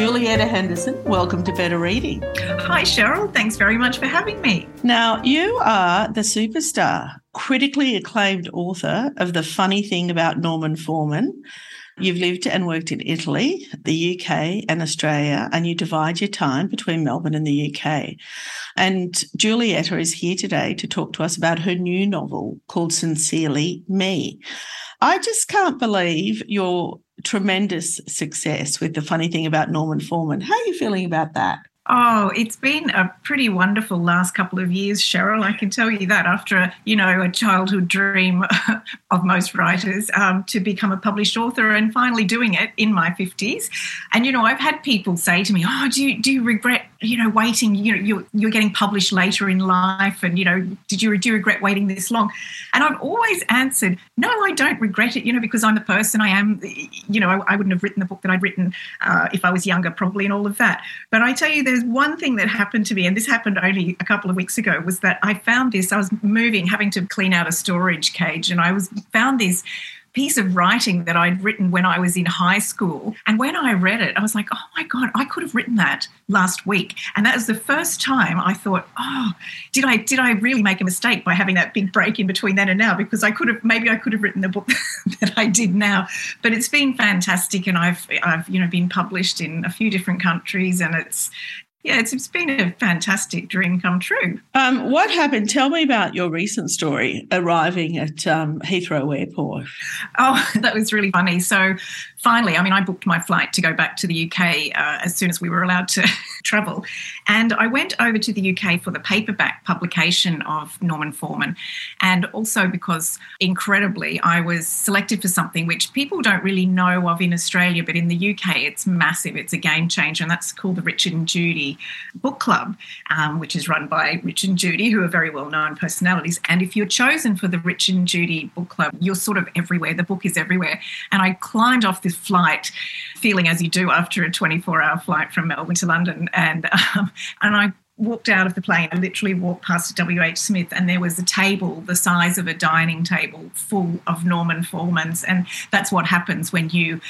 Julietta Henderson, welcome to Better Reading. Hi, Cheryl. Thanks very much for having me. Now, you are the superstar, critically acclaimed author of The Funny Thing About Norman Foreman. You've lived and worked in Italy, the UK, and Australia, and you divide your time between Melbourne and the UK. And Julietta is here today to talk to us about her new novel called Sincerely Me. I just can't believe your tremendous success with the funny thing about Norman Foreman. How are you feeling about that? Oh, it's been a pretty wonderful last couple of years, Cheryl. I can tell you that after, you know, a childhood dream of most writers um, to become a published author and finally doing it in my 50s. And, you know, I've had people say to me, oh, do you, do you regret, you know, waiting, you know, you're, you're getting published later in life and, you know, did you, do you regret waiting this long? And I've always answered, no, I don't regret it, you know, because I'm the person I am, you know, I, I wouldn't have written the book that I'd written uh, if I was younger probably and all of that. But I tell you, there's one thing that happened to me, and this happened only a couple of weeks ago, was that I found this. I was moving, having to clean out a storage cage, and I was found this piece of writing that I'd written when I was in high school. And when I read it, I was like, oh my God, I could have written that last week. And that was the first time I thought, oh, did I did I really make a mistake by having that big break in between then and now? Because I could have maybe I could have written the book that I did now. But it's been fantastic and I've I've, you know, been published in a few different countries and it's yeah, it's, it's been a fantastic dream come true. Um, what happened? Tell me about your recent story arriving at um, Heathrow Airport. Oh, that was really funny. So, finally, I mean, I booked my flight to go back to the UK uh, as soon as we were allowed to travel. And I went over to the UK for the paperback publication of Norman Foreman. And also because, incredibly, I was selected for something which people don't really know of in Australia, but in the UK, it's massive. It's a game changer. And that's called the Richard and Judy Book Club, um, which is run by Richard and Judy, who are very well known personalities. And if you're chosen for the Richard and Judy Book Club, you're sort of everywhere. The book is everywhere. And I climbed off this flight, feeling as you do after a 24 hour flight from Melbourne to London. And, um, and I walked out of the plane, I literally walked past W.H. Smith, and there was a table the size of a dining table full of Norman Foremans, and that's what happens when you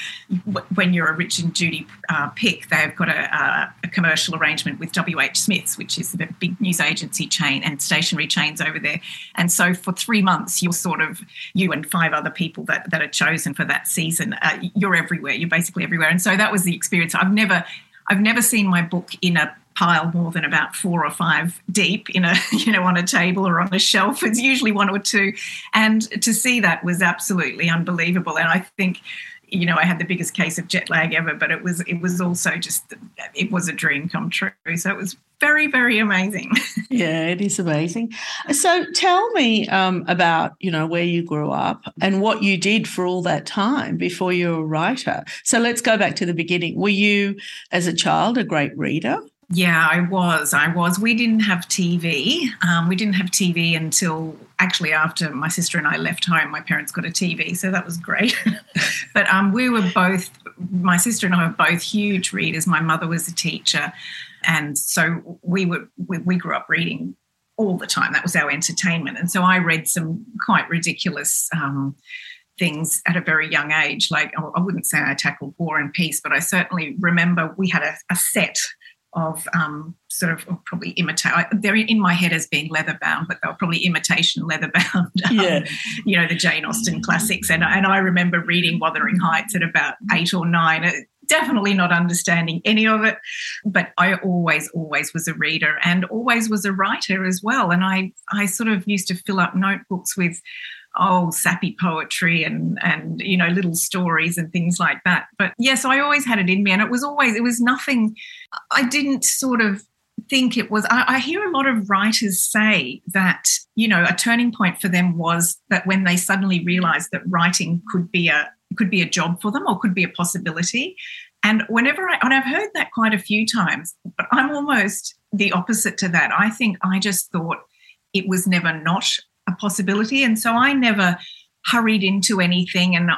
when you're a Rich and Judy uh, pick. They've got a, a, a, commercial arrangement with W.H. Smiths, which is the big news agency chain and stationery chains over there. And so for three months, you're sort of you and five other people that that are chosen for that season. Uh, you're everywhere. You're basically everywhere. And so that was the experience. I've never I've never seen my book in a pile more than about four or five deep in a you know on a table or on a shelf. It's usually one or two. And to see that was absolutely unbelievable. And i think you know i had the biggest case of jet lag ever but it was it was also just it was a dream come true. So it was very very amazing. Yeah it is amazing. So tell me um, about you know where you grew up and what you did for all that time before you were a writer. So let's go back to the beginning. Were you as a child a great reader yeah, I was. I was. We didn't have TV. Um, we didn't have TV until actually after my sister and I left home. My parents got a TV, so that was great. but um, we were both, my sister and I were both huge readers. My mother was a teacher. And so we were, we, we grew up reading all the time. That was our entertainment. And so I read some quite ridiculous um, things at a very young age. Like, I wouldn't say I tackled War and Peace, but I certainly remember we had a, a set of um, sort of probably imitate. They're in my head as being leather bound, but they're probably imitation leather bound. Um, yeah. you know, the Jane Austen classics. And, and I remember reading Wuthering Heights at about eight or nine. Uh, definitely not understanding any of it, but I always, always was a reader and always was a writer as well. And I, I sort of used to fill up notebooks with oh sappy poetry and and you know little stories and things like that but yes i always had it in me and it was always it was nothing i didn't sort of think it was I, I, hear a lot of writers say that you know a turning point for them was that when they suddenly realized that writing could be a could be a job for them or could be a possibility and whenever I, and I've heard that quite a few times, but I'm almost the opposite to that. I think I just thought it was never not a possibility. And so I never hurried into anything. And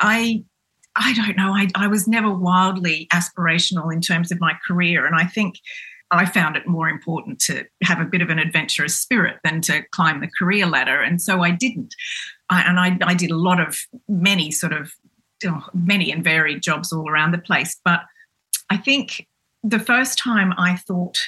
I, I don't know, I, I was never wildly aspirational in terms of my career. And I think I found it more important to have a bit of an adventurous spirit than to climb the career ladder. And so I didn't. I, and I, I did a lot of many sort of oh, many and varied jobs all around the place. But I think the first time I thought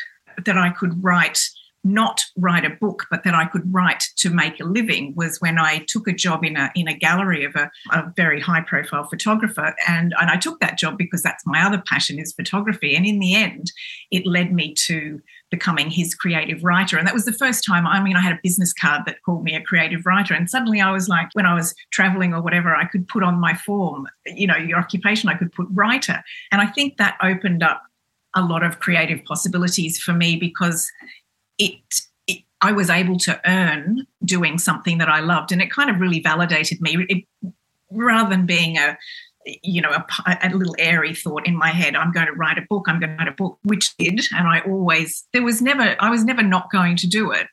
that I could write not write a book, but that I could write to make a living was when I took a job in a in a gallery of a, a, very high profile photographer. And, and I took that job because that's my other passion is photography. And in the end, it led me to becoming his creative writer. And that was the first time, I mean, I had a business card that called me a creative writer. And suddenly I was like, when I was traveling or whatever, I could put on my form, you know, your occupation, I could put writer. And I think that opened up a lot of creative possibilities for me because it, it I was able to earn doing something that I loved. And it kind of really validated me. It, rather than being a you know, a, a, little airy thought in my head, I'm going to write a book, I'm going to write a book, which did. And I always, there was never, I was never not going to do it.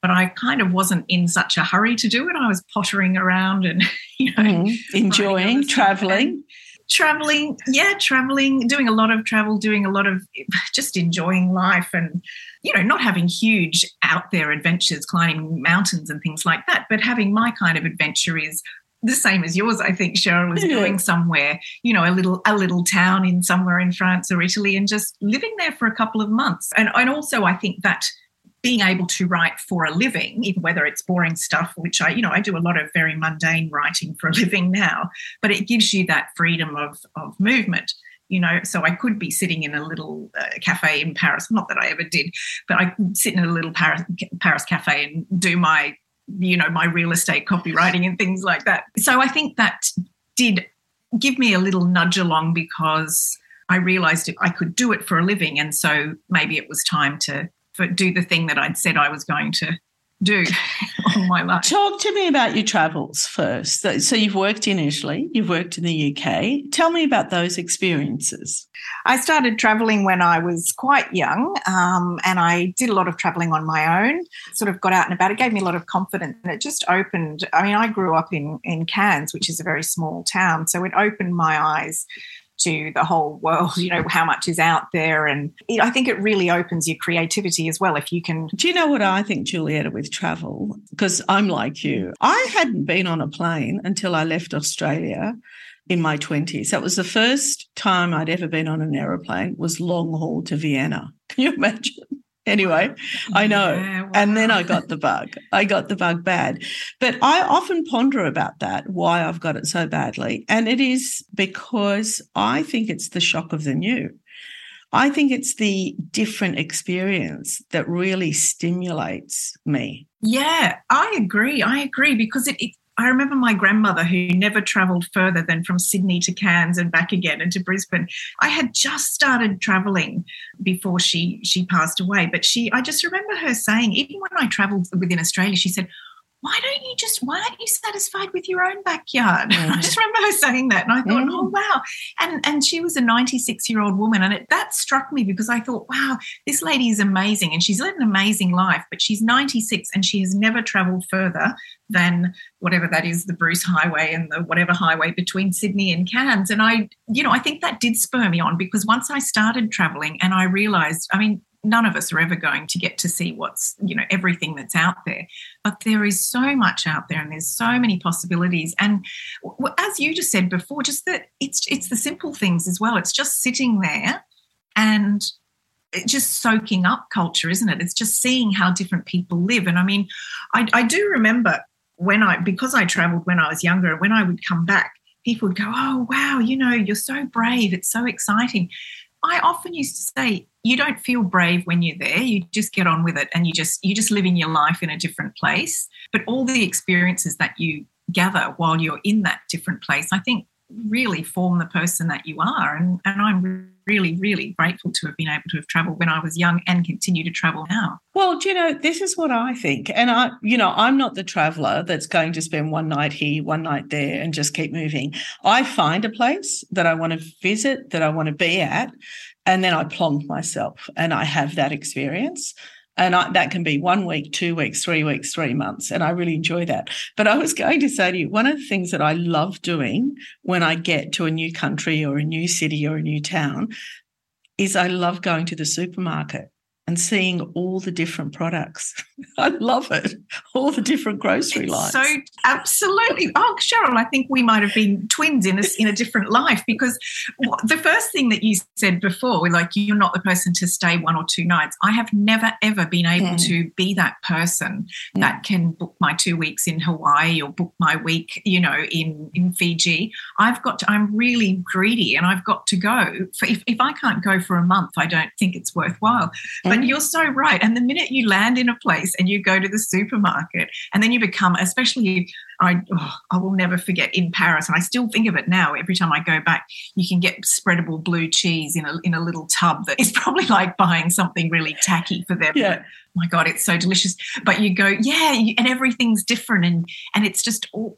But I kind of wasn't in such a hurry to do it. I was pottering around and, you know, mm, enjoying traveling. Traveling, yeah, traveling, doing a lot of travel, doing a lot of just enjoying life and, you know, not having huge out there adventures, climbing mountains and things like that, but having my kind of adventure is the same as yours, I think, Cheryl, was yeah. Mm-hmm. going somewhere, you know, a little a little town in somewhere in France or Italy and just living there for a couple of months. And, and also I think that being able to write for a living, even whether it's boring stuff, which I, you know, I do a lot of very mundane writing for a living now, but it gives you that freedom of, of movement you know so i could be sitting in a little uh, cafe in paris not that i ever did but i sit in a little paris, paris cafe and do my you know, my real estate copywriting and things like that. So I think that did give me a little nudge along because I realized I could do it for a living. And so maybe it was time to do the thing that I'd said I was going to do all my life. Talk to me about your travels first. So you've worked in Italy, you've worked in the UK. Tell me about those experiences. I started traveling when I was quite young, um, and I did a lot of traveling on my own. Sort of got out and about. It gave me a lot of confidence, and it just opened. I mean, I grew up in in Cairns, which is a very small town, so it opened my eyes to the whole world, you know, how much is out there. And it, I think it really opens your creativity as well if you can. Do you know what I think, Julietta, with travel? Because I'm like you. I hadn't been on a plane until I left Australia in my 20s. That was the first time I'd ever been on an aeroplane was long haul to Vienna. Can you imagine? Anyway, I know. Yeah, wow. And then I got the bug. I got the bug bad. But I often ponder about that, why I've got it so badly. And it is because I think it's the shock of the new. I think it's the different experience that really stimulates me. Yeah, I agree. I agree because it, it I remember my grandmother who never traveled further than from Sydney to Cairns and back again and to Brisbane. I had just started traveling before she she passed away, but she I just remember her saying even when I traveled within Australia she said why don't you just why aren't you satisfied with your own backyard mm-hmm. i just remember her saying that and i thought mm-hmm. oh wow and and she was a 96 year old woman and it, that struck me because i thought wow this lady is amazing and she's led an amazing life but she's 96 and she has never traveled further than whatever that is the bruce highway and the whatever highway between sydney and cairns and i you know i think that did spur me on because once i started traveling and i realized i mean none of us are ever going to get to see what's you know everything that's out there. But there is so much out there and there's so many possibilities. And as you just said before just that it's it's the simple things as well. It's just sitting there and just soaking up culture isn't it? It's just seeing how different people live. And i mean i, I do remember when i because i traveled when i was younger and when i would come back people would go oh wow you know you're so brave. It's so exciting I often used to say, you don't feel brave when you're there. You just get on with it and you just you're just living your life in a different place. But all the experiences that you gather while you're in that different place, I think really form the person that you are. And, and I'm really, really grateful to have been able to have traveled when I was young and continue to travel now. Well, do you know, this is what I think. And I, you know, I'm not the traveler that's going to spend one night here, one night there, and just keep moving. I find a place that I want to visit, that I want to be at, and then I plonk myself and I have that experience. And I, that can be one week, two weeks, three weeks, three months. And I really enjoy that. But I was going to say to you, one of the things that I love doing when I get to a new country or a new city or a new town is I love going to the supermarket and seeing all the different products. I love it. All the different grocery it's lines. So absolutely. Oh, Cheryl, I think we might have been twins in a, in a different life because the first thing that you said before, like you're not the person to stay one or two nights. I have never ever been able mm. to be that person mm. that can book my two weeks in Hawaii or book my week, you know, in in Fiji. I've got to. I'm really greedy, and I've got to go. For, if if I can't go for a month, I don't think it's worthwhile. Mm. But you're so right. And the minute you land in a place and you go to the supermarket and then you become, especially I, oh, I will never forget in Paris, and I still think of it now. Every time I go back, you can get spreadable blue cheese in a in a little tub that is probably like buying something really tacky for them. Yeah. my God, it's so delicious. But you go, yeah, and everything's different, and and it's just, all,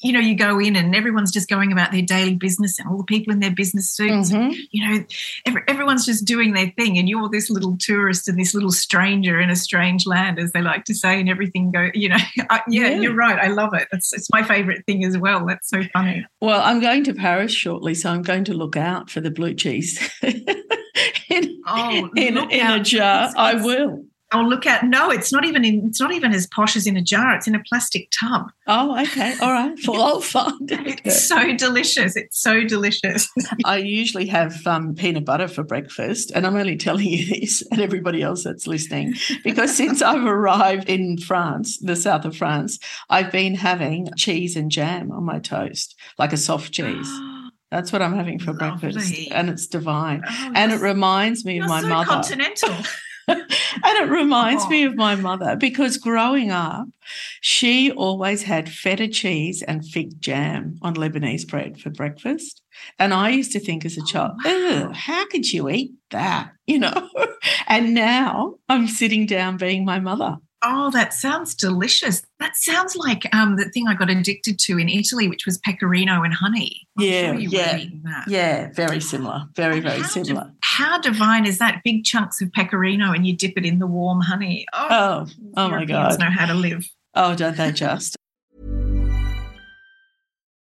you know, you go in and everyone's just going about their daily business, and all the people in their business suits, mm-hmm. and, you know, every, everyone's just doing their thing, and you're this little tourist and this little stranger in a strange land, as they like to say, and everything go, you know, yeah, yeah, you're right, I love it. It's, it's my favorite thing as well. That's so funny. Well, I'm going to Paris shortly, so I'm going to look out for the blue cheese in, oh, in, in a jar. It's, it's, I will. I'll look at no, it's not even in it's not even as posh as in a jar. It's in a plastic tub. Oh, okay. All right. Well, I'll find it. It's so delicious. It's so delicious. I usually have um, peanut butter for breakfast, and I'm only telling you this and everybody else that's listening because since I've arrived in France, the south of France, I've been having cheese and jam on my toast, like a soft cheese. That's what I'm having for Lovely. breakfast, and it's divine. Oh, and it reminds me of my so mother. Continental. and it reminds oh. me of my mother because growing up, she always had feta cheese and fig jam on Lebanese bread for breakfast. And I used to think as a child, oh, wow. how could you eat that? You know? and now I'm sitting down being my mother. Oh, that sounds delicious. That sounds like um, the thing I got addicted to in Italy, which was pecorino and honey. I'm yeah, sure yeah, yeah, very similar. Very, very similar. Di- how divine is that? Big chunks of pecorino and you dip it in the warm honey. Oh, oh, oh my God. know how to live. Oh, don't they just?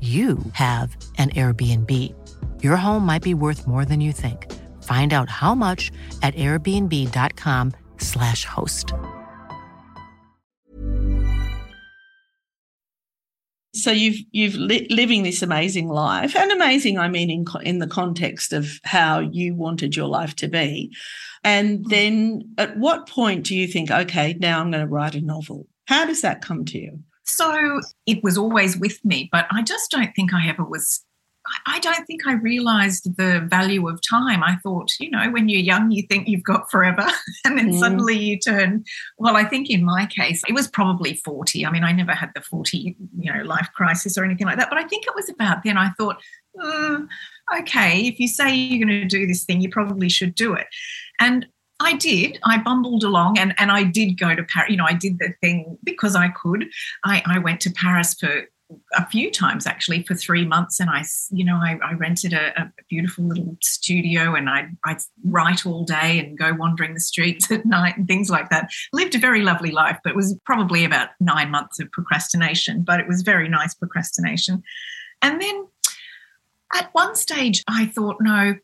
you have an Airbnb. Your home might be worth more than you think. Find out how much at airbnb.com/slash host. So you've you've li- living this amazing life, and amazing, I mean, in in the context of how you wanted your life to be. And then, at what point do you think, okay, now I'm going to write a novel? How does that come to you? So it was always with me, but I just don't think I ever was. I don't think I realized the value of time. I thought, you know, when you're young, you think you've got forever. And then mm. suddenly you turn, well, I think in my case, it was probably 40. I mean, I never had the 40, you know, life crisis or anything like that. But I think it was about then I thought, mm, okay, if you say you're going to do this thing, you probably should do it. And I did. I bumbled along and, and I did go to Paris. You know, I did the thing because I could. I, I went to Paris for a few times actually for three months and i you know i, I rented a, a, beautiful little studio and i i write all day and go wandering the streets at night and things like that lived a very lovely life but it was probably about nine months of procrastination but it was very nice procrastination and then at one stage, I thought, no,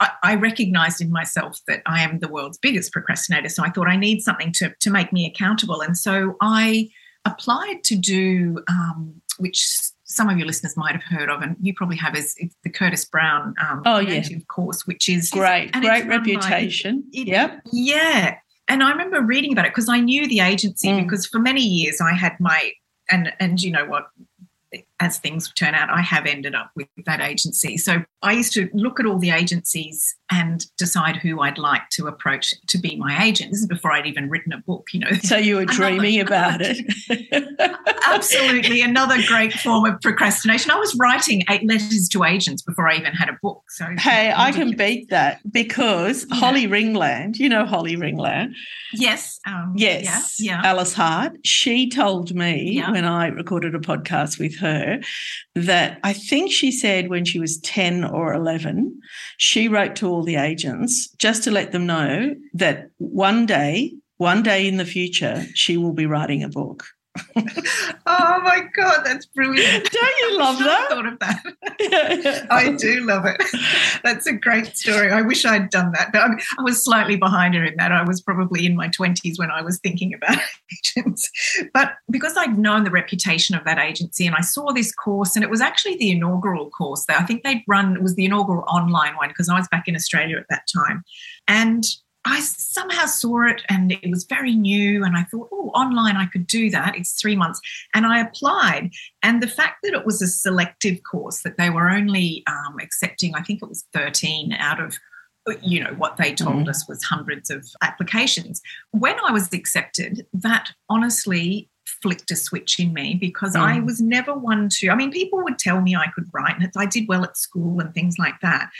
I, I, recognized in myself that I am the world's biggest procrastinator. So I thought I need something to, to make me accountable. And so I applied to do, um, which some of your listeners might have heard of, and you probably have, is the Curtis Brown um, oh, yeah. Of course, which is great, great reputation. By, yep. Yeah. And I remember reading about it because I knew the agency mm. because for many years I had my and and you know what as things turn out, I have ended up with that agency. So I used to look at all the agencies and decide who I'd like to approach to be my agent. This is before I'd even written a book, you know. So you were dreaming about it. Absolutely. Another great form of procrastination. I was writing eight letters to agents before I even had a book. So Hey, I can beat that because yeah. Holly Ringland, you know Holly Ringland. Yes. Um, yes. Yeah, yeah. Alice Hart. She told me yeah. when I recorded a podcast with her that I think she said when she was 10 or 11, she wrote to all the agents just to let them know that one day, one day in the future, she will be writing a book oh my god, that's brilliant! Don't you love that? I thought of that. I do love it. That's a great story. I wish I'd done that, but I, I was slightly behind her in that. I was probably in my twenties when I was thinking about agents, but because I'd known the reputation of that agency and I saw this course, and it was actually the inaugural course that I think they'd run. It was the inaugural online one because I was back in Australia at that time, and I somehow saw it and it was very new. And I thought, oh, online, I could do that. It's three months. And I applied. And the fact that it was a selective course, that they were only um, accepting, I think it was 13 out of you know what they told mm. us was hundreds of applications when i was accepted that honestly flicked a switch in me because mm. I was never one to. I mean, people would tell me I could write, and I did well at school and things like that.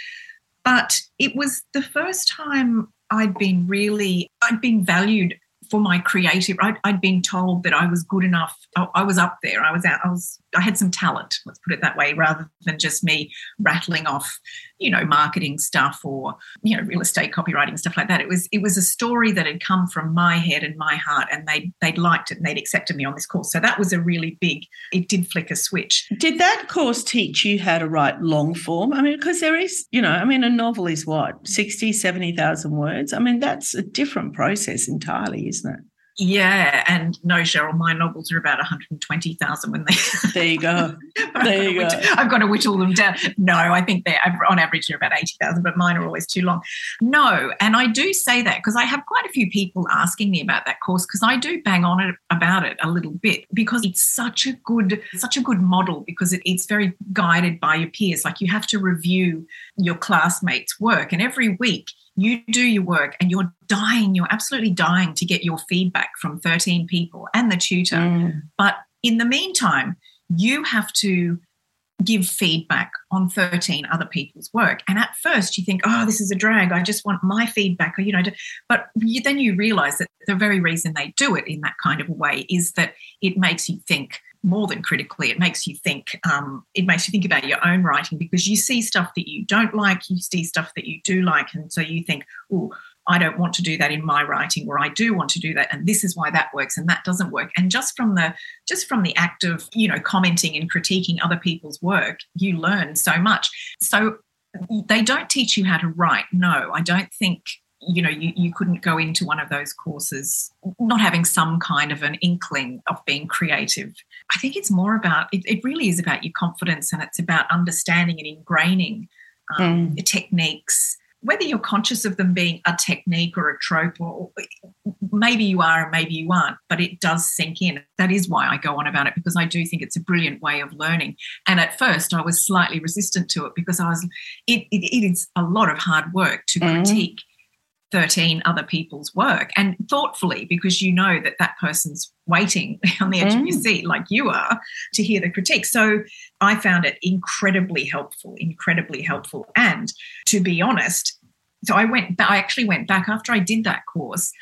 But it was the first time I'd been really, I'd been valued for my creative. I'd, I'd been told that I was good enough. I, I, was up there. I was out. I was. I had some talent. Let's put it that way, rather than just me rattling off, you know, marketing stuff or you know, real estate copywriting stuff like that. It was. It was a story that had come from my head and my heart, and they they'd liked it and they'd accepted me on this course. So that was a really big. It did flick a switch. Did that course teach you how to write long form? I mean, because there is, you know, I mean, a novel is what 60, 70,000 words. I mean, that's a different process entirely, isn't isn't it? Yeah, and no, Cheryl, my novels are about 120,000 when they. There you go. there you go. I've got to whittle them down. No, I think they're on average they're about 80,000, but mine are always too long. No, and I do say that because I have quite a few people asking me about that course because I do bang on it about it a little bit because it's such a good, such a good model because it, it's very guided by your peers. Like you have to review your classmates' work, and every week you do your work and you're dying, you're absolutely dying to get your feedback from 13 people and the tutor. Mm. But in the meantime, you have to give feedback on 13 other people's work. And at first you think, oh, this is a drag. I just want my feedback, or, you know, but you, then you realize that the very reason they do it in that kind of a way is that it makes you think more than critically, it makes you think. Um, it makes you think about your own writing because you see stuff that you don't like, you see stuff that you do like, and so you think, oh, I don't want to do that in my writing, or I do want to do that, and this is why that works, and that doesn't work. And just from the just from the act of you know commenting and critiquing other people's work, you learn so much. So they don't teach you how to write. No, I don't think you know you, you couldn't go into one of those courses not having some kind of an inkling of being creative i think it's more about it, it really is about your confidence and it's about understanding and ingraining um, mm. techniques whether you're conscious of them being a technique or a trope or maybe you are and maybe you aren't but it does sink in that is why i go on about it because i do think it's a brilliant way of learning and at first i was slightly resistant to it because i was it, it, it is a lot of hard work to mm. critique 13 other people's work and thoughtfully because you know that that person's waiting on the edge mm. of your mm. seat like you are to hear the critique so i found it incredibly helpful incredibly helpful and to be honest so i went back. i actually went back after i did that course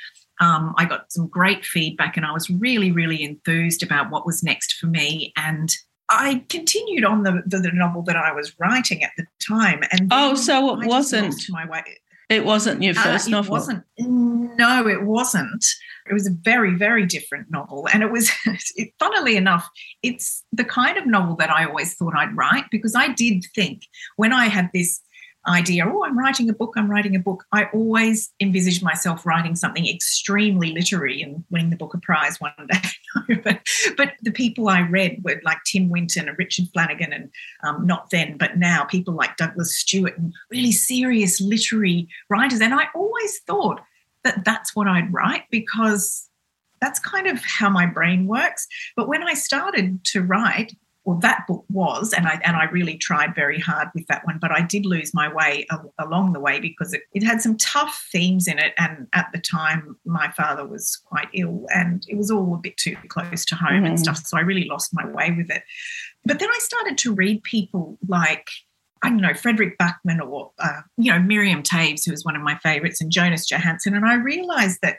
um, i got some great feedback and i was really really enthused about what was next for me and I continued on the, the, the, novel that I was writing at the time, and oh, so it wasn't my way. It wasn't your uh, first uh, novel. It wasn't. No, it wasn't. It was a very, very different novel, and it was. It, funnily enough, it's the kind of novel that I always thought I'd write because I did think when I had this idea, oh, I'm writing a book, I'm writing a book, I always envisaged myself writing something extremely literary and winning the Booker Prize one day. but, but, the people I read were like Tim Winton and Richard Flanagan, and um, not then, but now people like Douglas Stuart and really serious literary writers. And I always thought that that's what I'd write because that's kind of how my brain works. But when I started to write, well, that book was, and I and I really tried very hard with that one, but I did lose my way a, along the way because it, it had some tough themes in it, and at the time my father was quite ill, and it was all a bit too close to home mm-hmm. and stuff, so I really lost my way with it. But then I started to read people like I don't know, Fredrik Backman or, uh, you know, Miriam Toews, who was one of my favorites, and Jonas Jonasson. And I realized that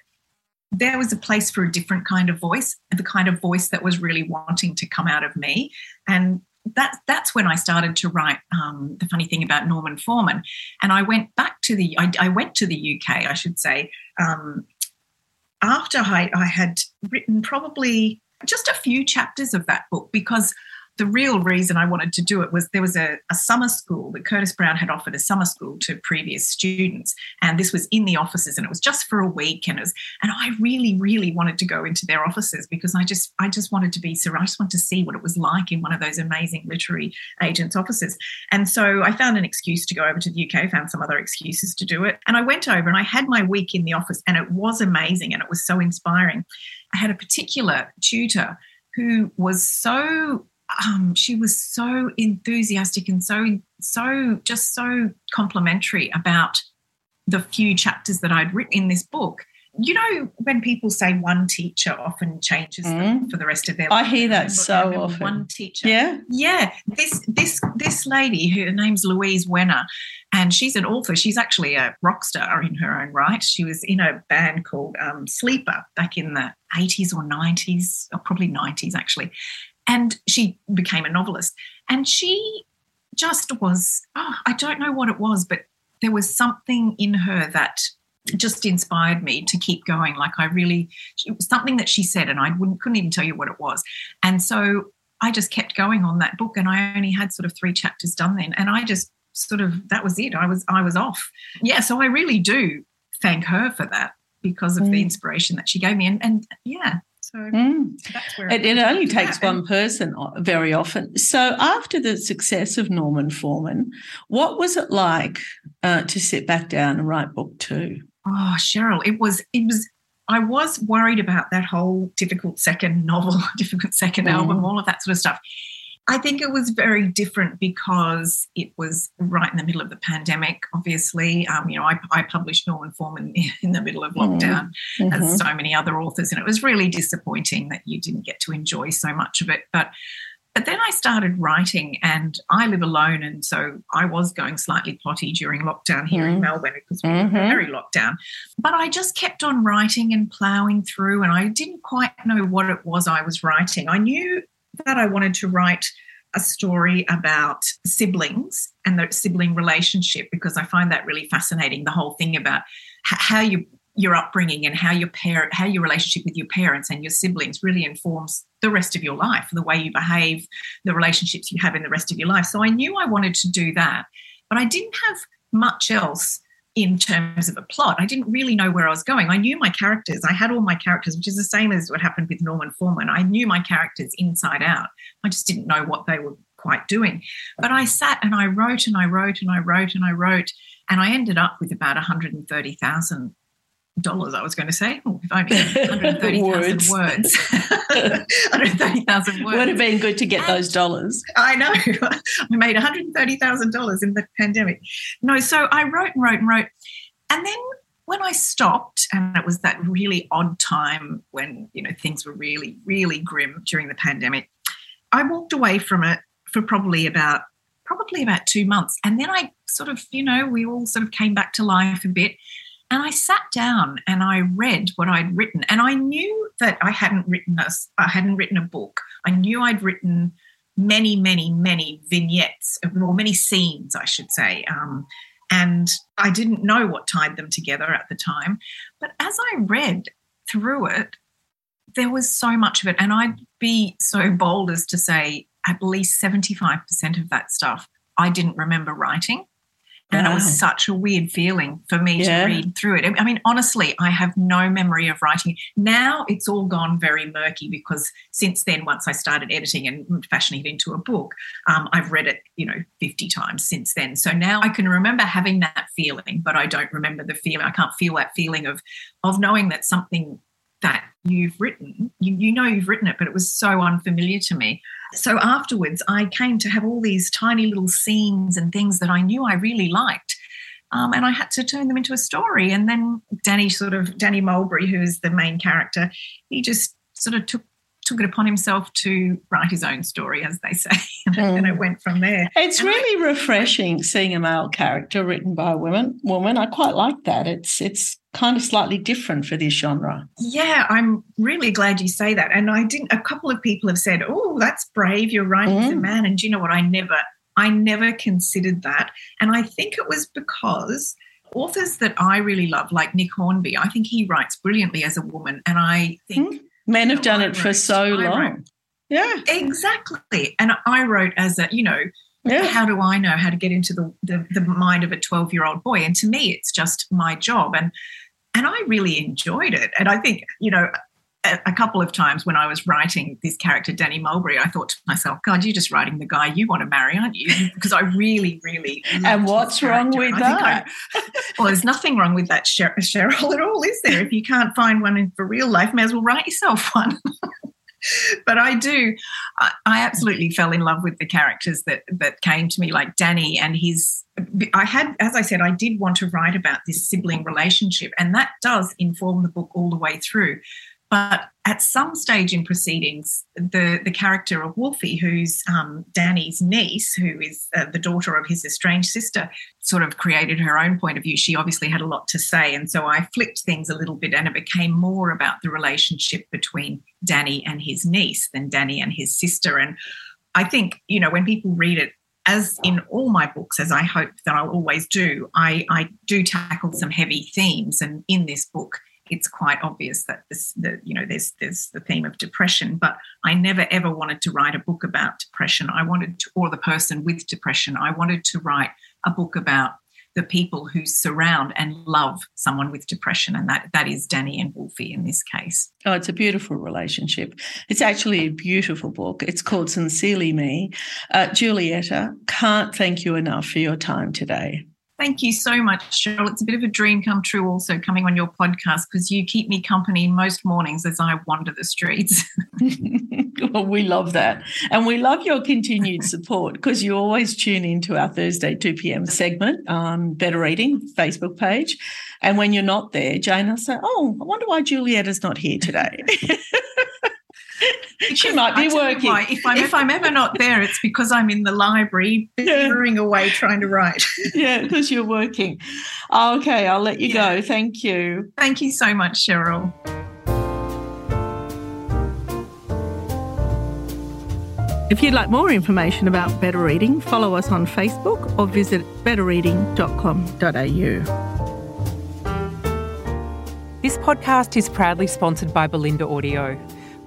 there was a place for a different kind of voice, the kind of voice that was really wanting to come out of me. And that, that's when I started to write um, the funny thing about Norman Foreman. And I went back to the, I, I went to the UK, I should say, um, after I, I had written probably just a few chapters of that book because the real reason I wanted to do it was there was a, a, summer school that Curtis Brown had offered a summer school to previous students, and this was in the offices, and it was just for a week, and it was, and I really, really wanted to go into their offices because I just, I just wanted to be, so I just wanted to see what it was like in one of those amazing literary agents' offices, and so I found an excuse to go over to the UK, found some other excuses to do it, and I went over and I had my week in the office, and it was amazing, and it was so inspiring. I had a particular tutor who was so um, she was so enthusiastic and so so just so complimentary about the few chapters that I'd written in this book. You know, when people say one teacher often changes mm. them for the rest of their life. I hear that so often. One teacher. Yeah. Yeah. This this this lady, her name's Louise Wener, and she's an author. She's actually a rock star in her own right. She was in a band called um, Sleeper back in the 80s or 90s, or probably 90s actually. And she became a novelist. And she just was, oh, I don't know what it was, but there was something in her that just inspired me to keep going. Like I really, it was something that she said, and I wouldn't, couldn't even tell you what it was. And so I just kept going on that book, and I only had sort of three chapters done then, and I just sort of that was it. I was I was off. Yeah, so I really do thank her for that because of mm. the inspiration that she gave me, and and yeah, so mm. it, it only takes one person very often. So after the success of Norman Foreman, what was it like uh, to sit back down and write book two? Oh, Cheryl, it was it was I was worried about that whole difficult second novel, difficult second mm. album, all of that sort of stuff. I think it was very different because it was right in the middle of the pandemic. Obviously, um, you know, I, I, published Norman Foreman in the middle of mm-hmm. lockdown, mm-hmm. as so many other authors, and it was really disappointing that you didn't get to enjoy so much of it. But but then I started writing, and I live alone, and so I was going slightly potty during lockdown here mm-hmm. in Melbourne because we mm-hmm. were very lockdown. But I just kept on writing and ploughing through, and I didn't quite know what it was I was writing. I knew that I wanted to write a story about siblings and the sibling relationship because I find that really fascinating. The whole thing about how you your upbringing and how your parent how your relationship with your parents and your siblings really informs the rest of your life the way you behave the relationships you have in the rest of your life so i knew i wanted to do that but i didn't have much else in terms of a plot. I didn't really know where I was going. I knew my characters. I had all my characters, which is the same as what happened with Norman Foreman. I knew my characters inside out. I just didn't know what they were quite doing. But I sat and I wrote and I wrote and I wrote and I wrote. And I ended up with about 130,000 dollars, I was going to say. Oh, if only 130,000 words. words. 130,000 words. Would have been good to get and those dollars. I know. I made $130,000 in the pandemic. No, so I wrote and wrote and wrote. And then when I stopped, and it was that really odd time when you know things were really, really grim during the pandemic, I walked away from it for probably about probably about two months, and then I sort of you know we all sort of came back to life a bit, and I sat down and I read what I'd written, and I knew that I hadn't written a I hadn't written a book. I knew I'd written many, many, many vignettes, or many scenes, I should say. Um, and I didn't know what tied them together at the time. But as I read through it, there was so much of it. And I'd be so bold as to say at least 75% of that stuff I didn't remember writing. And wow. it was such a weird feeling for me yeah. to read through it. I mean, honestly, I have no memory of writing. Now it's all gone very murky because since then, once I started editing and fashioning it into a book, um, I've read it, you know, 50 times since then. So now I can remember having that feeling, but I don't remember the feeling. I can't feel that feeling of of knowing that something that you've written, you, you know you've written it, but it was so unfamiliar to me. So afterwards, I came to have all these tiny little scenes and things that I knew I really liked. Um, and I had to turn them into a story. And then Danny, sort of, Danny Mulberry, who is the main character, he just sort of took took it upon himself to write his own story, as they say, and, mm. and it went from there. It's and really I, refreshing seeing a male character written by a woman. Woman, I quite like that. It's it's kind of slightly different for this genre. Yeah, I'm really glad you say that. And I didn't. A couple of people have said, "Oh, that's brave. You're writing mm. as a man." And you know what? I never, I never considered that. And I think it was because authors that I really love, like Nick Hornby, I think he writes brilliantly as a woman, and I think. Mm Men have done it for so long. Yeah. Exactly. And I wrote as a, you know, yeah. how do I know how to get into the, the, the mind of a 12 year old boy? And to me, it's just my job. And and I really enjoyed it. And I think, you know, a, couple of times when I was writing this character, Danny Mulberry, I thought to myself, God, you're just writing the guy you want to marry, aren't you? Because I really, really. and what's wrong with that? I, well, there's nothing wrong with that, Cheryl, at all, is there? If you can't find one for real life, may as well write yourself one. but I do. I, I, absolutely fell in love with the characters that that came to me, like Danny and his. I had, as I said, I did want to write about this sibling relationship, and that does inform the book all the way through. But at some stage in proceedings, the, the character of Wolfie, who's um, Danny's niece, who is uh, the daughter of his estranged sister, sort of created her own point of view. She obviously had a lot to say. And so I flipped things a little bit, and it became more about the relationship between Danny and his niece than Danny and his sister. And I think, you know, when people read it, as in all my books, as I hope that I'll always do, I, I do tackle some heavy themes. And in this book, it's quite obvious that this, you know, there's there's the theme of depression. But I never ever wanted to write a book about depression. I wanted to, or the person with depression. I wanted to write a book about the people who surround and love someone with depression, and that that is Danny and Wolfie in this case. Oh, it's a beautiful relationship. It's actually a beautiful book. It's called Sincerely Me. Uh, Julietta, can't thank you enough for your time today. Thank you so much, Cheryl. It's a bit of a dream come true also coming on your podcast because you keep me company most mornings as I wander the streets. well, we love that. And we love your continued support because you always tune into our Thursday 2 p.m. segment on Better Reading Facebook page. And when you're not there, Jane will say, Oh, I wonder why Julietta's not here today. she might be working. Why, if I'm if I'm ever not there, it's because I'm in the library, beavering yeah. away trying to write. yeah, because you're working. okay, I'll let you yeah. go. Thank you. Thank you so much, Cheryl. If you'd like more information about Better Reading, follow us on Facebook or visit betterreading.com.au. This podcast is proudly sponsored by Bolinda Audio.